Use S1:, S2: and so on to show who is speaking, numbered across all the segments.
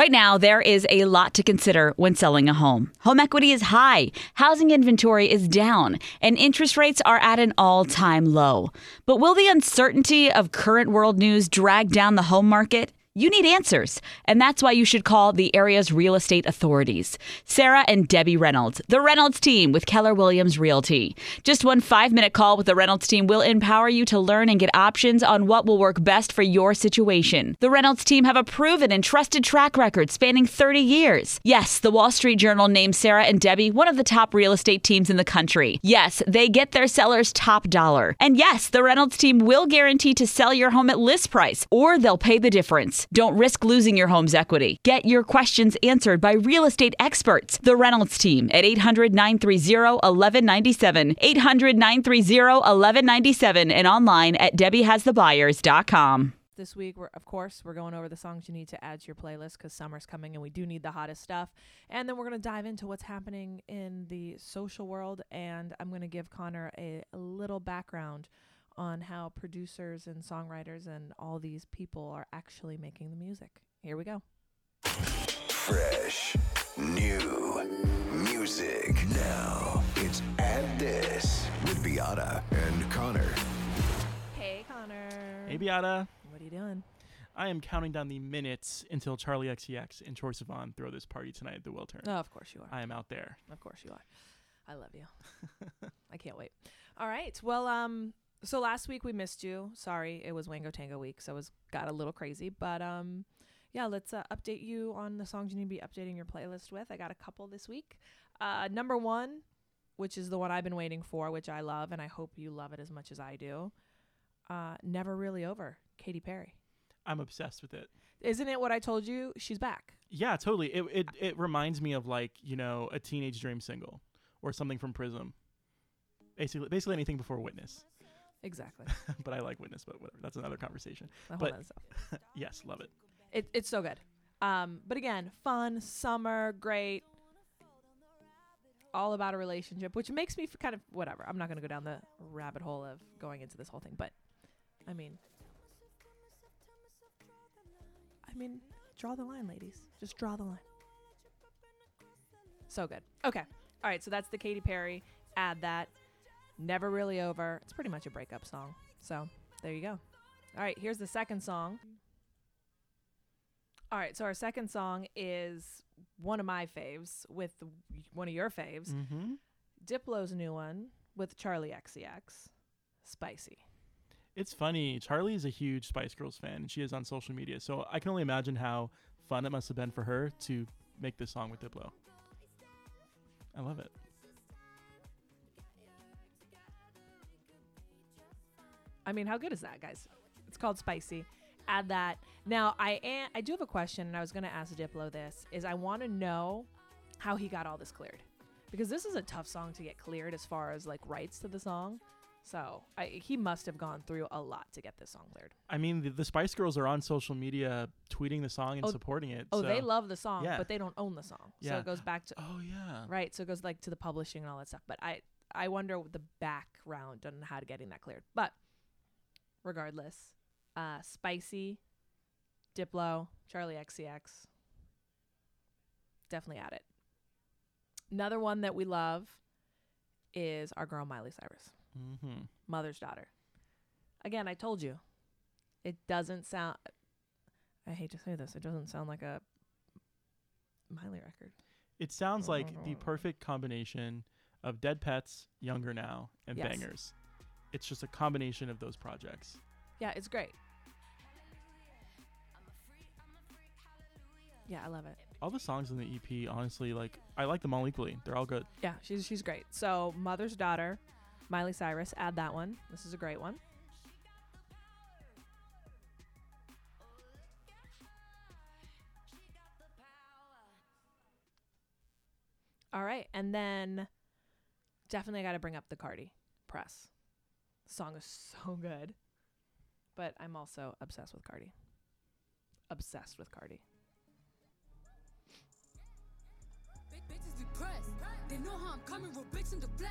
S1: Right now, there is a lot to consider when selling a home. Home equity is high, housing inventory is down, and interest rates are at an all time low. But will the uncertainty of current world news drag down the home market? You need answers, and that's why you should call the area's real estate authorities. Sarah and Debbie Reynolds, the Reynolds team with Keller Williams Realty. Just one five minute call with the Reynolds team will empower you to learn and get options on what will work best for your situation. The Reynolds team have a proven and trusted track record spanning 30 years. Yes, the Wall Street Journal named Sarah and Debbie one of the top real estate teams in the country. Yes, they get their sellers top dollar. And yes, the Reynolds team will guarantee to sell your home at list price, or they'll pay the difference. Don't risk losing your home's equity. Get your questions answered by real estate experts. The Reynolds team at 800 930 1197. 800 930 1197 and online at DebbieHasTheBuyers.com.
S2: This week, we're of course we're going over the songs you need to add to your playlist because summer's coming and we do need the hottest stuff. And then we're gonna dive into what's happening in the social world, and I'm gonna give Connor a, a little background on how producers and songwriters and all these people are actually making the music. Here we go.
S3: Fresh, new music. Now it's Add This with Beata and Connor.
S2: Hey, Connor.
S4: Hey, Beata.
S2: What are you doing?
S4: I am counting down the minutes until Charli XCX and Troye Sivan throw this party tonight at the Wiltern.
S2: Oh, of course you are.
S4: I am out there.
S2: Of course you are. I love you. I can't wait. All right. Well, um, so last week we missed you. Sorry, it was Wango Tango week, so it was got a little crazy. But um, yeah, let's uh, update you on the songs you need to be updating your playlist with. I got a couple this week. Uh, number one, which is the one I've been waiting for, which I love, and I hope you love it as much as I do. Uh, Never really over, Katy Perry.
S4: I'm obsessed with it.
S2: Isn't it what I told you? She's back.
S4: Yeah, totally. It it it reminds me of like you know a Teenage Dream single or something from Prism. Basically, basically anything before Witness.
S2: Exactly.
S4: but I like Witness, but whatever. That's another conversation.
S2: Whole
S4: But-
S2: stuff.
S4: yes, love it.
S2: It, it's so good. Um, but again, fun, summer, great. All about a relationship, which makes me f- kind of whatever. I'm not going to go down the rabbit hole of going into this whole thing, but I mean, I mean, draw the line, ladies. Just draw the line. So good. Okay. All right. So that's the Katy Perry. Add that. Never really over. It's pretty much a breakup song. So there you go. All right. Here's the second song. All right, so our second song is one of my faves with one of your faves,
S4: Mm-hmm.
S2: Diplo's new one with Charli XCX, Spicy.
S4: It's funny. Charli is a huge Spice Girls fan, and she is on social media. So I can only imagine how fun it must have been for her to make this song with Diplo. I love it.
S2: I mean, how good is that, guys? It's called Spicy. Add that. Now, I am, I do have a question, and I was going to ask Diplo this. Is I want to know how he got all this cleared, because this is a tough song to get cleared as far as like rights to the song. So I, he must have gone through a lot to get this song cleared.
S4: I mean, the, the Spice Girls are on social media tweeting the song and
S2: Oh,
S4: supporting it.
S2: Oh,
S4: so-
S2: they love the song,
S4: yeah.
S2: but they don't own the song.
S4: Yeah.
S2: So it goes back to
S4: Oh yeah.
S2: right. So it goes like to the publishing and all that stuff. But I I wonder the background on how to getting that cleared. But regardless, uh, spicy, Diplo, Charli XCX, definitely at it. Another one that we love is our girl Miley Cyrus,
S4: Mm-hmm.
S2: mother's daughter. Again, I told you, it doesn't sound. I hate to say this, it doesn't sound like a Miley record.
S4: It sounds like the perfect combination of Dead Petz, Younger Now, and
S2: Yes.
S4: Bangerz. It's just a combination of those projects.
S2: Yeah, it's great. Yeah, I love it.
S4: All the songs in the EP, honestly, like I like them all equally. They're all good.
S2: Yeah, she's she's great. So, Mother's Daughter, Miley Cyrus, add that one. This is a great one. All right, and then definitely got to bring up the Cardi press. Song is so good, but I'm also obsessed with Cardi. Obsessed with Cardi.
S5: Big bitches be. They know how I'm coming, real bitch in the flesh.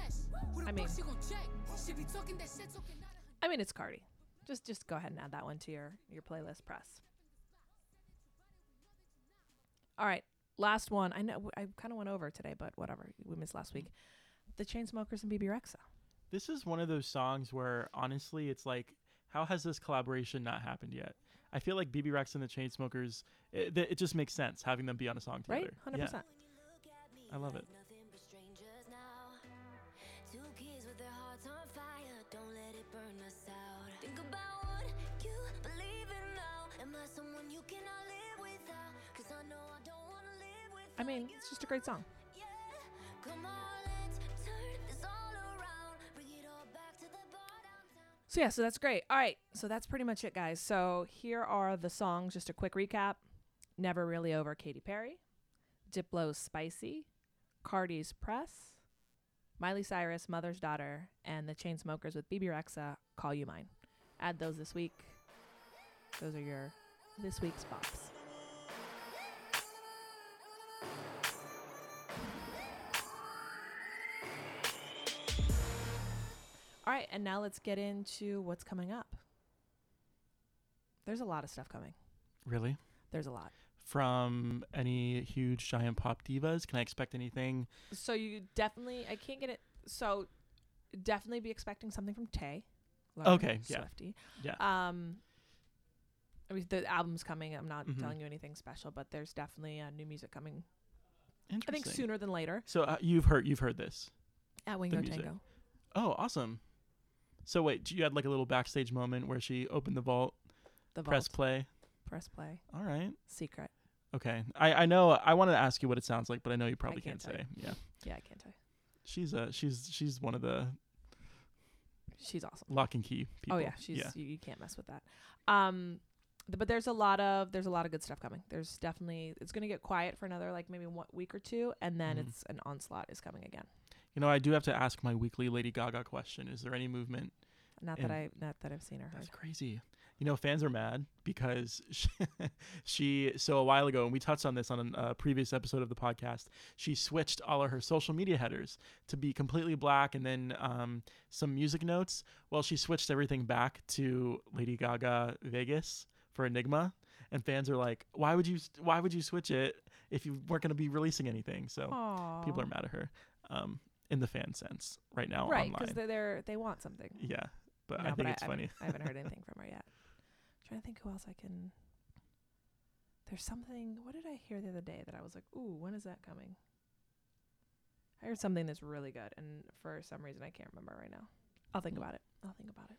S5: Who the
S2: I mean-
S5: fuck she gon' check? She be talking that shit, talking out of
S2: I mean, it's Cardi. Just just go ahead and add that one to your your playlist press. All right, last one. I know I kind of went over today, but whatever. We missed last week. The Chainsmokers and Bebe Rexha.
S4: This is one of those songs where honestly, it's like, how has this collaboration not happened yet? I feel like Bebe Rexha and the Chainsmokers, eh, it, it just makes sense having them be on a song together.
S2: Right, hundred
S4: Yeah.
S2: percent.
S4: I love it.
S6: Nothing but strangers now. Two kids with
S2: So yeah, so that's great. All right, so that's pretty much it, guys. So here are the songs. Just a quick recap: "Never Really Over," Katy Perry; Diplo's "Spicy," Cardi's "Press," Miley Cyrus, "Mother's Daughter," and the Chainsmokers with Bebe Rexha, "Call You Mine." Add those this week. Those are your this week's bops. Right, and now let's get into what's coming up. There's a lot of stuff coming.
S4: Really?
S2: There's a lot.
S4: From any huge giant pop divas, can I expect anything?
S2: So you definitely, I can't get it. So definitely be expecting something from Tay.
S4: Okay, yeah.
S2: Swifty.
S4: Yeah.
S2: Um, I mean, the album's coming. I'm not
S4: Mhm.
S2: telling you anything special, but there's definitely uh, new music coming.
S4: Interesting.
S2: I think sooner than later
S4: So uh, you've heard you've heard this.
S2: at
S4: Wango.
S2: Tango.
S4: Oh, awesome. So wait, you had like a little backstage moment where she opened the vault,
S2: The
S4: press
S2: Vault.
S4: play.
S2: press play.
S4: All right.
S2: Secret.
S4: Okay. I I know I wanted to ask you what it sounds like, but I know you probably
S2: can't
S4: can't, say. Yeah.
S2: Yeah, I can't tell you.
S4: She's uh she's she's one of the
S2: She's awesome.
S4: lock and key people.
S2: Oh yeah, she's
S4: yeah.
S2: You, you can't mess with that. Um, but there's a lot of there's a lot of good stuff coming. There's definitely it's gonna get quiet for another like maybe one week or two, and then
S4: Mhm.
S2: it's an onslaught is coming again.
S4: You know, I do have to ask my weekly Lady Gaga question. Is there any movement?
S2: Not
S4: And
S2: that I not that I've seen or heard.
S4: That's crazy. You know, fans are mad because she, she so a while ago, and we touched on this on a previous episode of the podcast. She switched all of her social media headers to be completely black, and then um, some music notes. Well, she switched everything back to Lady Gaga Vegas for Enigma, and fans are like, "Why would you? Why would you switch it if you weren't going to be releasing anything?" So people are mad at her, um, in the fan sense right now
S2: right because they're, they're they want something.
S4: yeah, but
S2: No,
S4: I think it's
S2: I
S4: funny.
S2: Haven't, I haven't heard anything from her yet. trying to think who else I can. There's something. What did I hear the other day that I was like, "Ooh, when is that coming?" I heard something that's really good, and for some reason I can't remember right now. I'll think
S4: Mm.
S2: about it. I'll think about it.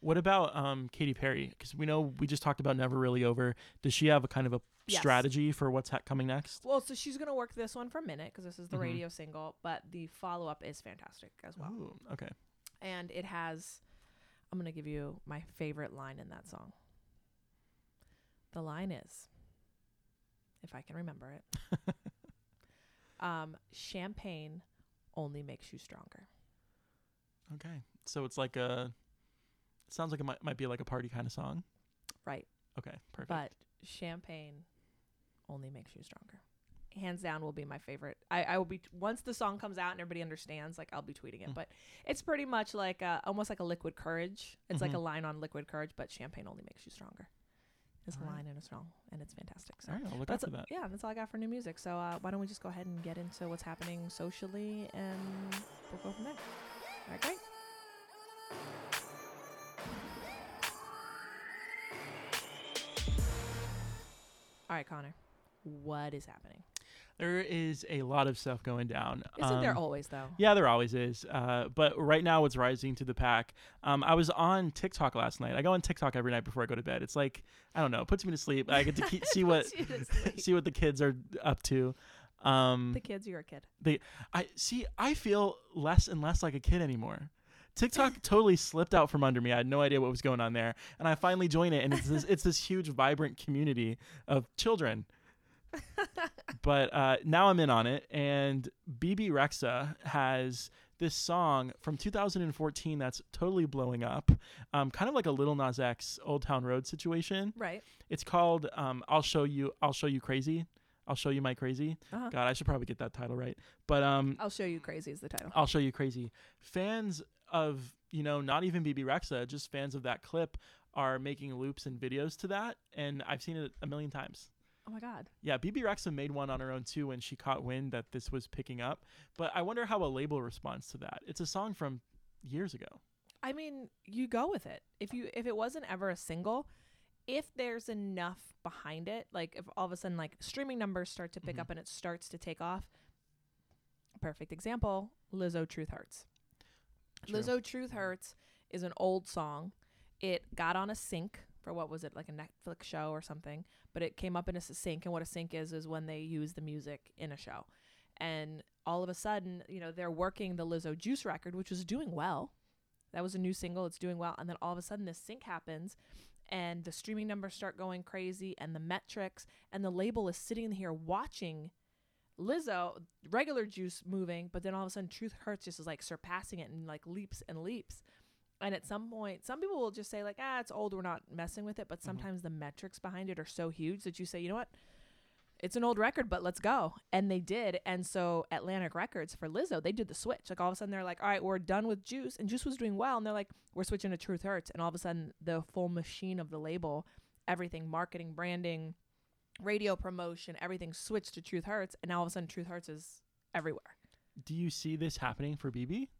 S4: What about um Katy Perry? Because we know we just talked about Never Really Over. Does she have a kind of a
S2: Yes.
S4: strategy for what's ha- coming next?
S2: Well, so she's gonna work this one for a minute because this is the
S4: Mhm.
S2: radio single, but the follow up is fantastic as well,
S4: Ooh, okay.
S2: and it has. I'm gonna give you my favorite line in that song. The line is, if I can remember it, um, champagne only makes you stronger.
S4: Okay. So it's like a. Sounds like it might might be like a party kind of song.
S2: Right.
S4: Okay. Perfect.
S2: But champagne only makes you stronger. Hands down will be my favorite. I, I will be once the song comes out and everybody understands, like I'll be tweeting it.
S4: Mm.
S2: But it's pretty much like a, almost like a liquid courage. It's like a
S4: Mhm.
S2: line on liquid courage, but champagne only makes you stronger. It's a
S4: Alright.
S2: line and a song, and it's fantastic. So
S4: all right. I'll look
S2: that's
S4: that.
S2: yeah, that's all I got for new music. So uh, why don't we just go ahead and get into what's happening socially, and we'll go from there. All right, great. All right, Connor, what is happening?
S4: There is a lot of stuff going down.
S2: Isn't there
S4: Um,
S2: always though?
S4: Yeah, there always is. Uh, but right now, what's rising to the pack? Um, I was on TikTok last night. I go on TikTok every night before I go to bed. It's like I don't know, it puts me to sleep. I get to keep, see what
S2: Puts you to sleep.
S4: see what the kids are up to. Um,
S2: the kids, you're a kid.
S4: They, I see. I feel less and less like a kid anymore. TikTok totally slipped out from under me. I had no idea what was going on there, and I finally joined it, and it's this, it's this huge, vibrant community of children. but uh, now I'm in on it, and Bebe Rexha has this song from 2014 that's totally blowing up, um, kind of like a Lil Nas X Old Town Road situation.
S2: Right.
S4: It's called um, "I'll Show You." I'll show you crazy. I'll show you my crazy.
S2: Uh-huh.
S4: God, I should probably get that title right. But um,
S2: I'll show you. Crazy is the title.
S4: I'll show you crazy. Fans of, you know, not even Bebe Rexha, just fans of that clip are making loops and videos to that. And I've seen it a million times.
S2: Oh my god.
S4: Yeah, Bebe Rexha made one on her own too when she caught wind that this was picking up. But I wonder how a label responds to that. It's a song from years ago.
S2: I mean, you go with it. If you if it wasn't ever a single, if there's enough behind it, like if all of a sudden like streaming numbers start to pick
S4: Mhm.
S2: up and it starts to take off. Perfect example, Lizzo Truth Hurts.
S4: True.
S2: Lizzo Truth Hurts is an old song. It got on a sync for what was it, like a Netflix show or something, but it came up in a sync and what a sync is is when they use the music in a show. And all of a sudden, you know, they're working the Lizzo Juice record, which was doing well. That was a new single, it's doing well, and then all of a sudden this sync happens and the streaming numbers start going crazy and the metrics and the label is sitting here watching Lizzo regular juice moving, but then all of a sudden Truth Hurts just is like surpassing it and like leaps and leaps. And at some point, some people will just say like, ah, it's old, we're not messing with it. But sometimes the metrics behind it are so huge that you say, you know what, it's an old record, but let's go. And they did. And so Atlantic Records for Lizzo, they did the switch. Like all of a sudden they're like, all right, we're done with Juice, and Juice was doing well, and they're like, we're switching to Truth Hurts. And all of a sudden, the full machine of the label, everything, marketing, branding, radio promotion, everything switched to Truth Hurts, and now all of a sudden Truth Hurts is everywhere.
S4: Do you see this happening for Bebe?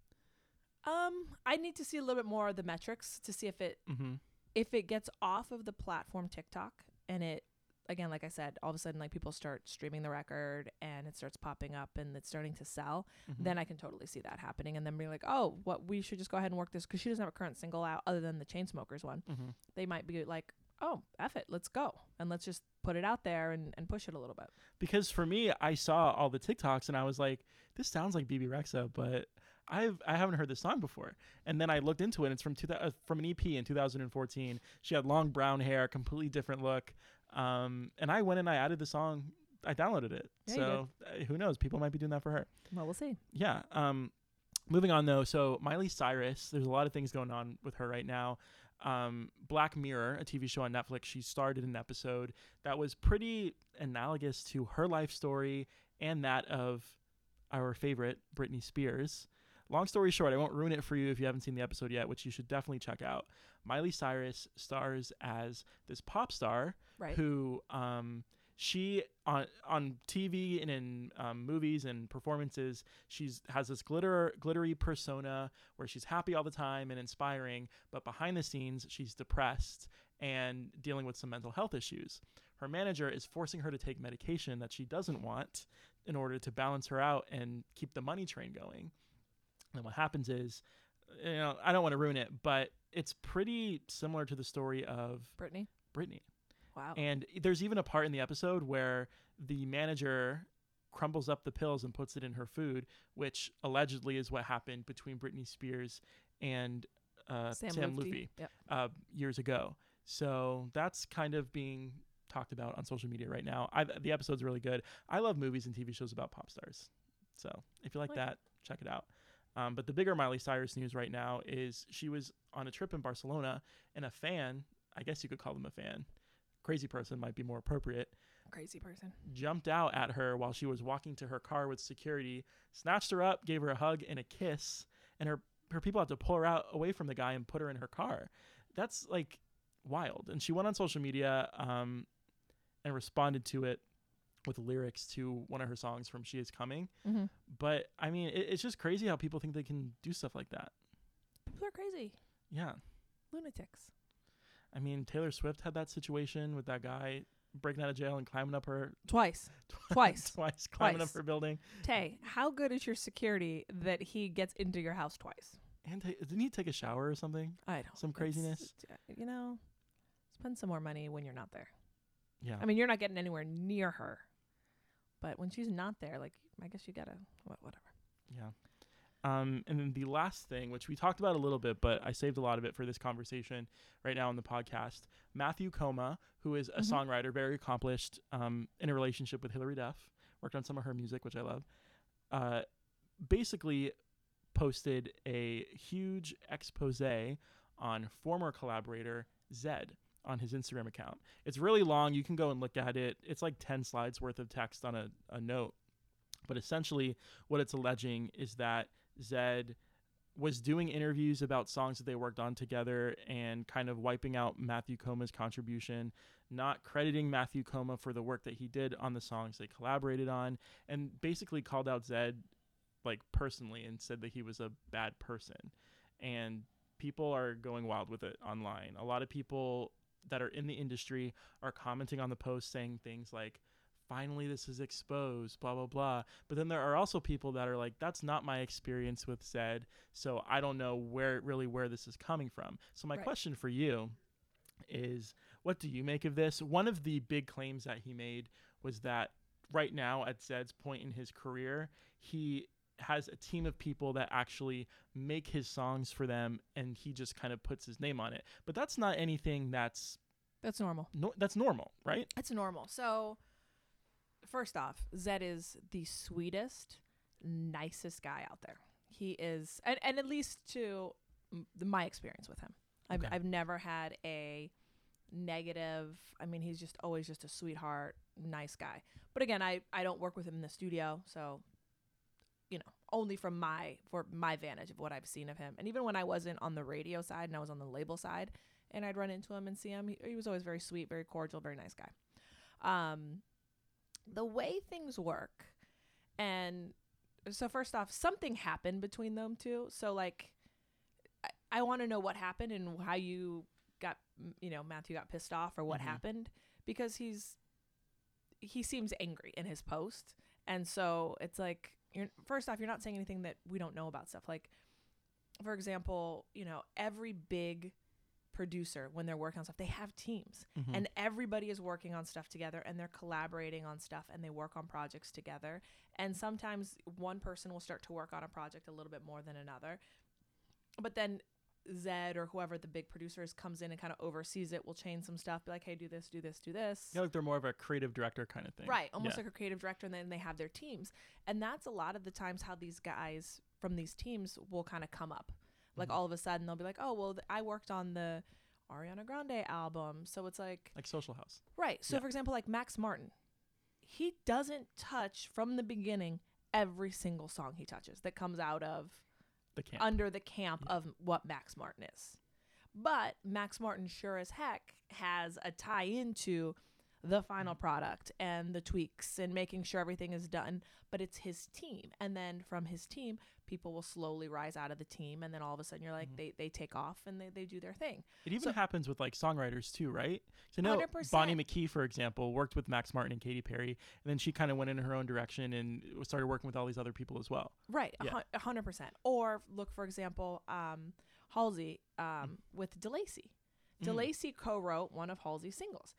S2: Um, I need to see a little bit more of the metrics to see if it
S4: Mm-hmm.
S2: if it gets off of the platform TikTok and it again, like I said, all of a sudden like people start streaming the record and it starts popping up and it's starting to sell,
S4: Mm-hmm.
S2: then I can totally see that happening and then be like, oh, what we should just go ahead and work this because she doesn't have a current single out other than the Chainsmokers one.
S4: Mm-hmm.
S2: They might be like, oh, F it, let's go and let's just put it out there and, and push it a little bit.
S4: Because for me, I saw all the TikToks and I was like, this sounds like Bebe Rexha, but I've I haven't heard this song before. And then I looked into it. and It's from two, uh, from an EP in 2014. She had long brown hair, completely different look. Um, and I went and I added the song. I downloaded it.
S2: Yeah,
S4: so uh, who knows? People might be doing that for her.
S2: Well, we'll see.
S4: Yeah. Um, moving on though. So Miley Cyrus, there's a lot of things going on with her right now. Um, Black Mirror, a TV show on Netflix, she started an episode that was pretty analogous to her life story and that of our favorite Britney Spears. Long story short, I won't ruin it for you if you haven't seen the episode yet, which you should definitely check out. Miley Cyrus stars as this pop star
S2: Right.
S4: who um she on on TV and in um, movies and performances she's has this glitter glittery persona where she's happy all the time and inspiring but behind the scenes she's depressed and dealing with some mental health issues her manager is forcing her to take medication that she doesn't want in order to balance her out and keep the money train going and what happens is you know I don't want to ruin it but it's pretty similar to the story of
S2: Brittany.
S4: Britney
S2: Wow.
S4: and there's even a part in the episode where the manager crumbles up the pills and puts it in her food, which allegedly is what happened between Britney Spears and uh, Sam,
S2: Sam, Lutfi. Yep.
S4: uh, years ago. So that's kind of being talked about on social media right now. I, the episode's really good. I love movies and TV shows about pop stars. So if you like
S2: Like
S4: that, check it out. Um, but the bigger Miley Cyrus news right now is she was on a trip in Barcelona and a fan, I guess you could call them a fan, crazy person might be more appropriate,
S2: Crazy person.
S4: jumped out at her while she was walking to her car with security, snatched her up, gave her a hug and a kiss, and her her people had to pull her out away from the guy and put her in her car. That's like wild. And she went on social media um, and responded to it with lyrics to one of her songs from "She Is Coming."
S2: Mm-hmm.
S4: But I mean, it, it's just crazy how people think they can do stuff like that.
S2: People are crazy.
S4: Yeah.
S2: Lunatics.
S4: I mean, Taylor Swift had that situation with that guy breaking out of jail and climbing up her
S2: Twice. Twice.
S4: twice, climbing up her building.
S2: Tay, how good is your security that he gets into your house twice?
S4: And ta- didn't he take a shower or something?
S2: I don't.
S4: Some craziness?
S2: uh, You know, spend some more money when you're not there.
S4: Yeah.
S2: I mean, you're not getting anywhere near her, but when she's not there, like I guess you gotta wha- whatever.
S4: Yeah. Um, and then the last thing, which we talked about a little bit, but I saved a lot of it for this conversation right now on the podcast. Matthew Koma, who is a
S2: Mhm.
S4: songwriter, very accomplished, um, in a relationship with Hilary Duff, worked on some of her music, which I love. Uh, basically, posted a huge expose on former collaborator Zedd on his Instagram account. It's really long. You can go and look at it. It's like 10 slides worth of text on a, a note. But essentially, what it's alleging is that Zedd was doing interviews about songs that they worked on together and kind of wiping out Matthew Koma's contribution, not crediting Matthew Koma for the work that he did on the songs they collaborated on, and basically called out Zedd like personally and said that he was a bad person. And people are going wild with it online. A lot of people that are in the industry are commenting on the post saying things like finally this is exposed blah blah blah. But then there are also people that are like that's not my experience with zedd so i don't know where really where this is coming from. So my
S2: Right.
S4: question for you is what do you make of this? One of the big claims that he made was that right now at zedd's point in his career he has a team of people that actually make his songs for them and he just kind of puts his name on it but that's not anything that's
S2: That's normal.
S4: no, that's normal right
S2: That's normal. So, first off, Zedd is the sweetest, nicest guy out there. He is, and, and at least to my experience with him, I've,
S4: Okay.
S2: I've never had a negative. I mean, he's just always just a sweetheart, nice guy. But again, I, I don't work with him in the studio, so only from my for my vantage of what I've seen of him. And even when I wasn't on the radio side and I was on the label side, and I'd run into him and see him, he, he was always very sweet, very cordial, very nice guy. Um, the way things work, and so first off, something happened between them two. So like, I, I want to know what happened and how you got, you know, Matthew got pissed off or what
S4: Mhm.
S2: happened because he's he seems angry in his post, and so it's like you're first off, you're not saying anything that we don't know about stuff. Like, for example, you know, every big producer when they're working on stuff, they have teams
S4: Mhm.
S2: and everybody is working on stuff together and they're collaborating on stuff and they work on projects together. And sometimes one person will start to work on a project a little bit more than another. But then Zedd or whoever the big producers comes in and kind of oversees it, will change some stuff, be like, hey, do this, do this, do this.
S4: Yeah, like they're more of a creative director kind of thing.
S2: Right, almost
S4: Yeah.
S2: like a creative director, and then they have their teams, and that's a lot of the times how these guys from these teams will kind of come up. Like
S4: Mm-hmm.
S2: all of a sudden, they'll be like, "Oh, well, th- I worked on the Ariana Grande album," so it's like,
S4: like Social House.
S2: right. So,
S4: Yeah.
S2: for example, like Max Martin, he doesn't touch from the beginning every single song he touches that comes out of
S4: The camp.
S2: under the camp of what Max Martin is. But Max Martin sure as heck has a tie into the final product and the tweaks and making sure everything is done, but it's his team. And then from his team, people will slowly rise out of the team and then all of a sudden you're like they, they take off and they, they do their thing.
S4: it even
S2: so-
S4: happens with like songwriters too, right? So
S2: 100%.
S4: Bonnie McKee, for example, worked with Max Martin and Katy Perry, and then she kind of went in her own direction and started working with all these other people as well.
S2: Right, a
S4: Yeah.
S2: hundred percent. Or look, for example, um, Halsey um, with Delacey.
S4: Mm.
S2: Delacey co-wrote one of Halsey's singles.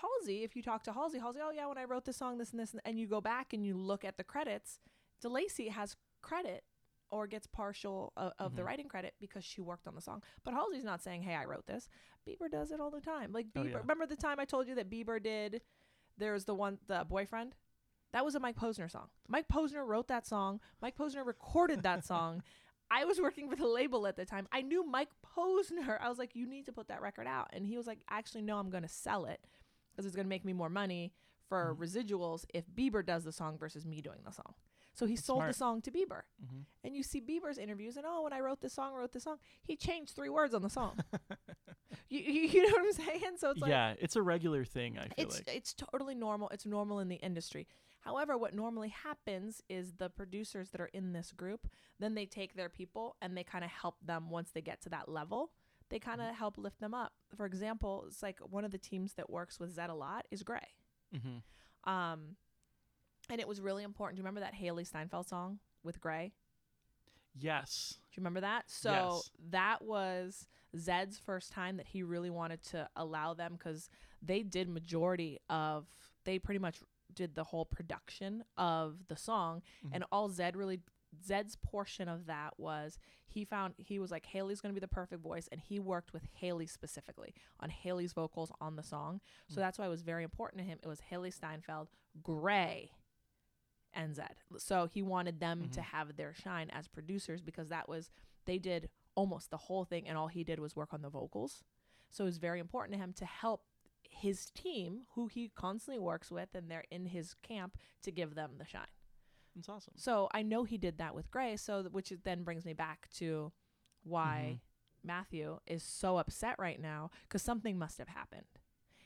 S2: Halsey, if you talk to Halsey, Halsey, oh yeah, when I wrote this song, this and this, and, and you go back and you look at the credits, Delacey has credit or gets partial of, of the
S4: Mhm.
S2: writing credit because she worked on the song. But Halsey's not saying, "Hey, I wrote this." Bieber does it all the time. Like
S4: Oh,
S2: Bieber,
S4: yeah.
S2: remember the time I told you that Bieber did? There's the one, the boyfriend. That was a Mike Posner song. Mike Posner wrote that song. Mike Posner recorded that song. I was working for the label at the time. I knew Mike Posner. I was like, you need to put that record out. And he was like, actually, no, I'm going to sell it because it's going to make me more money for
S4: Mm-hmm.
S2: residuals if Bieber does the song versus me doing the song. So he sold the song to Bieber.
S4: Mhm.
S2: And you see Bieber's interviews, and oh, when I wrote this song, I wrote this song. He changed three words on the song. you, you, you know what I'm saying? So it's like,
S4: yeah, it's a regular thing. I feel
S2: it's
S4: like.
S2: it's totally normal. It's normal in the industry. However, what normally happens is the producers that are in this group, then they take their people and they kind of help them once they get to that level. They kind of help lift them up. For example, it's like one of the teams that works with Zedd a lot is Grey.
S4: hmm
S2: Um, and it was really important. Do you remember that Hailee Steinfeld song with Grey?
S4: Yes.
S2: Do you remember that? So
S4: Yes.
S2: that was Zedd's first time that he really wanted to allow them because they did majority of they pretty much did the whole production of the song and all Zedd really Zedd's portion of that was he found he was like Hailee's going to be the perfect voice and he worked with Hailee specifically on Hailee's vocals on the song. So mm. that's why it was very important to him. It was Hailee Steinfeld, Grey, and Zedd. So he wanted them to mm-hmm. have their shine as producers because that was they did almost the whole thing and all he did was work on the vocals. So it was very important to him to help his team, who he constantly works with and they're in his camp, to give them the shine.
S4: That's awesome.
S2: So I know he did that with Grey. So th- which then brings me back to why Matthew is so upset right now because something must have happened.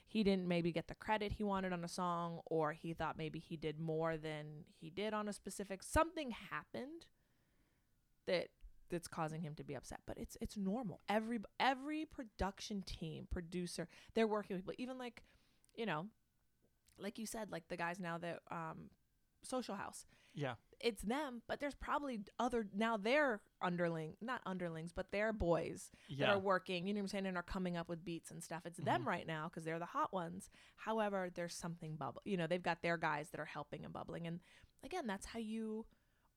S2: He didn't maybe get the credit he wanted on a song, or he thought maybe he did more than he did on a specific. Something happened that that's causing him to be upset. But it's it's normal. Every every production team, producer, they're working with people. Even like, you know, like you said, like the guys now that um, Social House
S4: Yeah.
S2: it's them, but there's probably other now they're underling, not underlings, but they're boys that are working. You know what I'm saying, and are coming up with beats and stuff. It's them mm-hmm. right now because they're the hot ones. However, there's something bubble. You know, they've got their guys that are helping and bubbling, and again, that's how you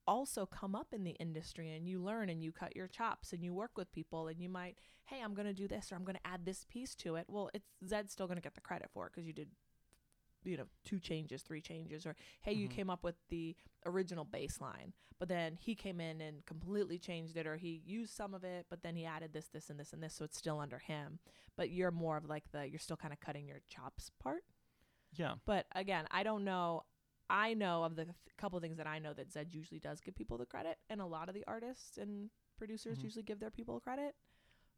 S2: also come up in the industry and you learn and you cut your chops and you work with people and you might hey i'm going to do this or i'm going to add this piece to it well it's zedd's still going to get the credit for it because you did you know two changes three changes or hey you came up with the original baseline. But then he came in and completely changed it or he used some of it but then he added this this and this and this so it's still under him. But you're more of like the you're still kind of cutting your chops part.
S4: Yeah.
S2: but again i don't know i know of the th- couple things that i know that zedd usually does give people the credit and a lot of the artists and producers
S4: Mhm.
S2: usually give their people credit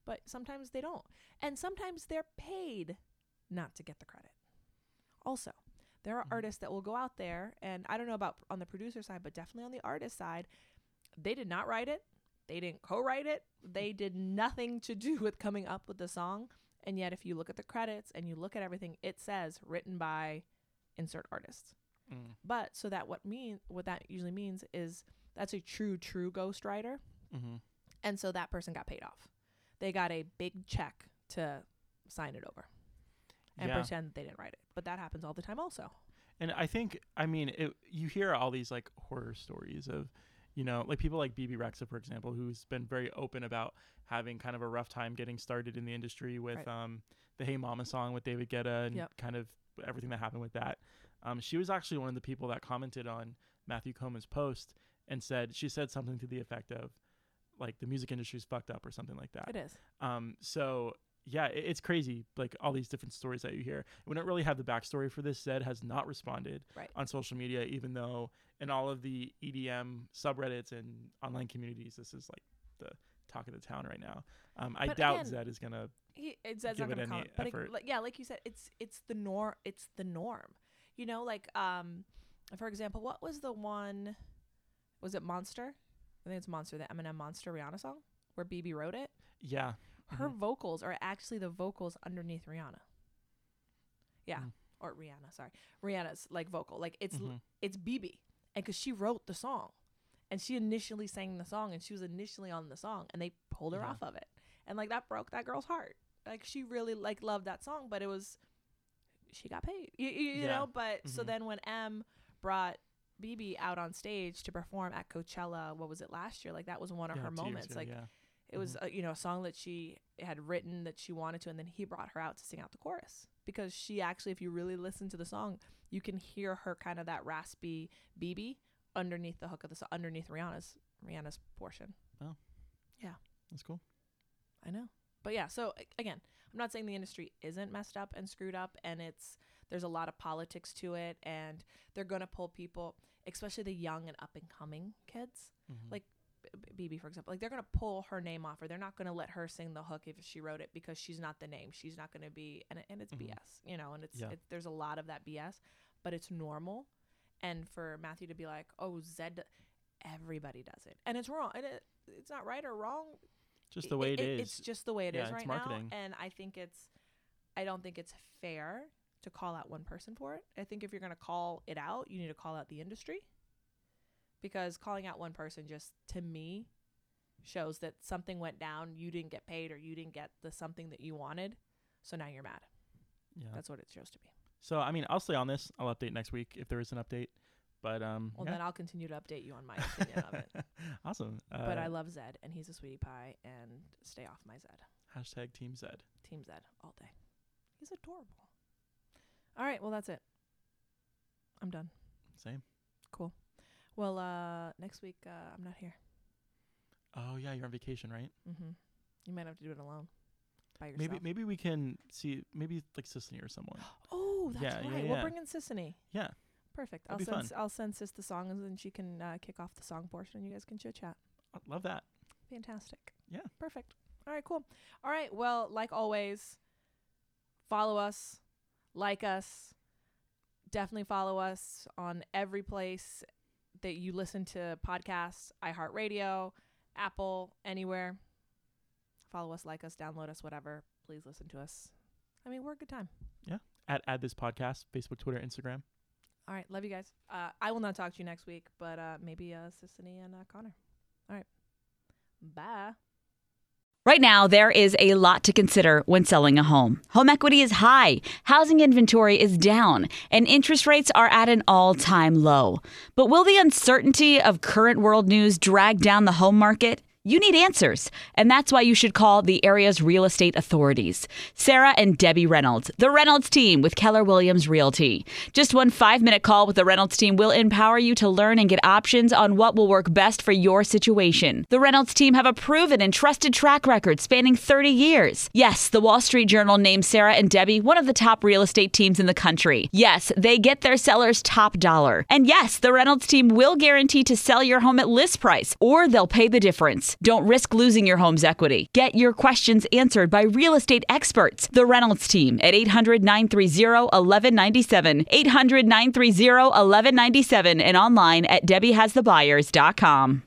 S2: but sometimes they don't. And sometimes they're paid not to get the credit also there are
S4: Mhm.
S2: artists that will go out there and i don't know about on the producer side but definitely on the artist side they did not write it. They didn't co-write it. They did nothing to do with coming up with the song. And yet if you look at the credits and you look at everything it says written by insert artist.
S4: Mm.
S2: but so that what mean what that usually means is that's a true true ghostwriter.
S4: Mm-hmm.
S2: and so that person got paid off. They got a big check to sign it over and
S4: Yeah.
S2: pretend that they didn't write it but that happens all the time also
S4: And I think, I mean, it, you hear all these like horror stories of, you know, like people like Bebe Rexha, for example, who's been very open about having kind of a rough time getting started in the industry with
S2: Right.
S4: um, the Hey Mama song with David Guetta and
S2: Yep.
S4: kind of everything that happened with that. Um, she was actually one of the people that commented on Matthew Koma's post and said, she said something to the effect of, like, the music industry's fucked up or something like that.
S2: it is
S4: Um, so yeah, it's crazy. Like all these different stories that you hear. We don't really have the backstory for this. Zedd has not responded
S2: Right.
S4: on social media, even though in all of the EDM subreddits and online communities, this is like the talk of the town right now. Um, I doubt
S2: again,
S4: Zedd is gonna.
S2: he says
S4: give
S2: not
S4: it
S2: gonna
S4: any
S2: comment, but it, like, yeah, like you said, it's it's the norm. It's the norm. You know, like um, for example, what was the one? Was it Monster? I think it's Monster, the Eminem Monster Rihanna song, where Bebe wrote it.
S4: Yeah.
S2: Her
S4: Mhm.
S2: vocals are actually the vocals underneath Rihanna. Yeah,
S4: Mm.
S2: or Rihanna. Sorry, Rihanna's like vocal. Like it's
S4: Mhm.
S2: it's Bebe, and because she wrote the song, and she initially sang the song, and she was initially on the song, and they pulled her
S4: Yeah.
S2: off of it, and like that broke that girl's heart. Like she really like loved that song, but it was she got paid, you, you, you
S4: Yeah.
S2: know. But so
S4: Mhm.
S2: then when M brought Bebe out on stage to perform at Coachella, what was it last year? Like that was one of
S4: Yeah,
S2: her moments.
S4: ago,
S2: like. It was a, you know a song that she had written that she wanted to, and then he brought her out to sing out the chorus because she actually, if you really listen to the song, you can hear her kind of that raspy Bebe underneath the hook of the song, underneath Rihanna's Rihanna's portion.
S4: Oh, yeah, that's cool.
S2: I know, but yeah. So again, I'm not saying the industry isn't messed up and screwed up, and it's there's a lot of politics to it, and they're gonna pull people, especially the young and up and coming kids
S4: Mhm.
S2: like Bebe for example like they're gonna pull her name off or they're not gonna let her sing the hook if she wrote it because she's not the name. She's not gonna be and, and it's
S4: Mhm.
S2: BS you know and it's
S4: Yeah.
S2: it, there's a lot of that BS but it's normal. And for Matthew to be like oh Zedd everybody does it. And it's wrong and it, it's not right or wrong.
S4: Just the way it is.
S2: it's just the way it is
S4: Yeah, it's
S2: right now and I think it's I don't think it's fair to call out one person for it. I think if you're gonna call it out you need to call out the industry because calling out one person just to me shows that something went down you didn't get paid or you didn't get the something that you wanted so now you're mad
S4: yeah.
S2: that's what it shows to be.
S4: So I mean, I'll stay on this. I'll update next week if there is an update. But um,
S2: well
S4: yeah.
S2: then i'll continue to update you on my opinion of it
S4: awesome. Uh,
S2: but i love zedd and he's a sweetie pie and stay off my zedd
S4: hashtag Team Zedd.
S2: team zedd all day he's adorable all right well that's it i'm done
S4: Same.
S2: Well uh next week uh i'm not here
S4: Oh yeah, you're on vacation, right?
S2: mm-hmm you might have to do it alone by yourself
S4: Maybe maybe we can see maybe like Sicily or someone.
S2: oh that's
S4: Yeah, yeah,
S2: right we'll bring in sissany
S4: Yeah.
S2: Perfect. I'll
S4: That'd be
S2: send
S4: fun.
S2: I'll send sis the song and then she can uh, kick off the song portion and you guys can chit chat.
S4: Love that.
S2: Fantastic.
S4: Yeah.
S2: Perfect. All right, cool. All right, well, like always, follow us, like us, definitely follow us on every place that you listen to podcasts, iHeartRadio, Apple, anywhere. Follow us, like us, download us, whatever. Please listen to us. I mean, we're a good time. Yeah.
S4: At add this podcast, Facebook, Twitter, Instagram.
S2: All right, love you guys. Uh, I will not talk to you next week, but uh, maybe uh, Sissany and uh, Connor. All right, bye.
S1: Right now, there is a lot to consider when selling a home. Home equity is high, housing inventory is down, and interest rates are at an all time low. But will the uncertainty of current world news drag down the home market? You need answers, and that's why you should call the area's real estate authorities. Sarah and Debbie Reynolds, the Reynolds team with Keller Williams Realty. Just one five minute call with the Reynolds team will empower you to learn and get options on what will work best for your situation. The Reynolds team have a proven and trusted track record spanning 30 years. Yes, the Wall Street Journal named Sarah and Debbie one of the top real estate teams in the country. Yes, they get their sellers top dollar. And yes, the Reynolds team will guarantee to sell your home at list price, or they'll pay the difference. Don't risk losing your home's equity. Get your questions answered by real estate experts. The Reynolds team at 800 930 1197, 800 930 1197, and online at DebbieHasTheBuyers.com.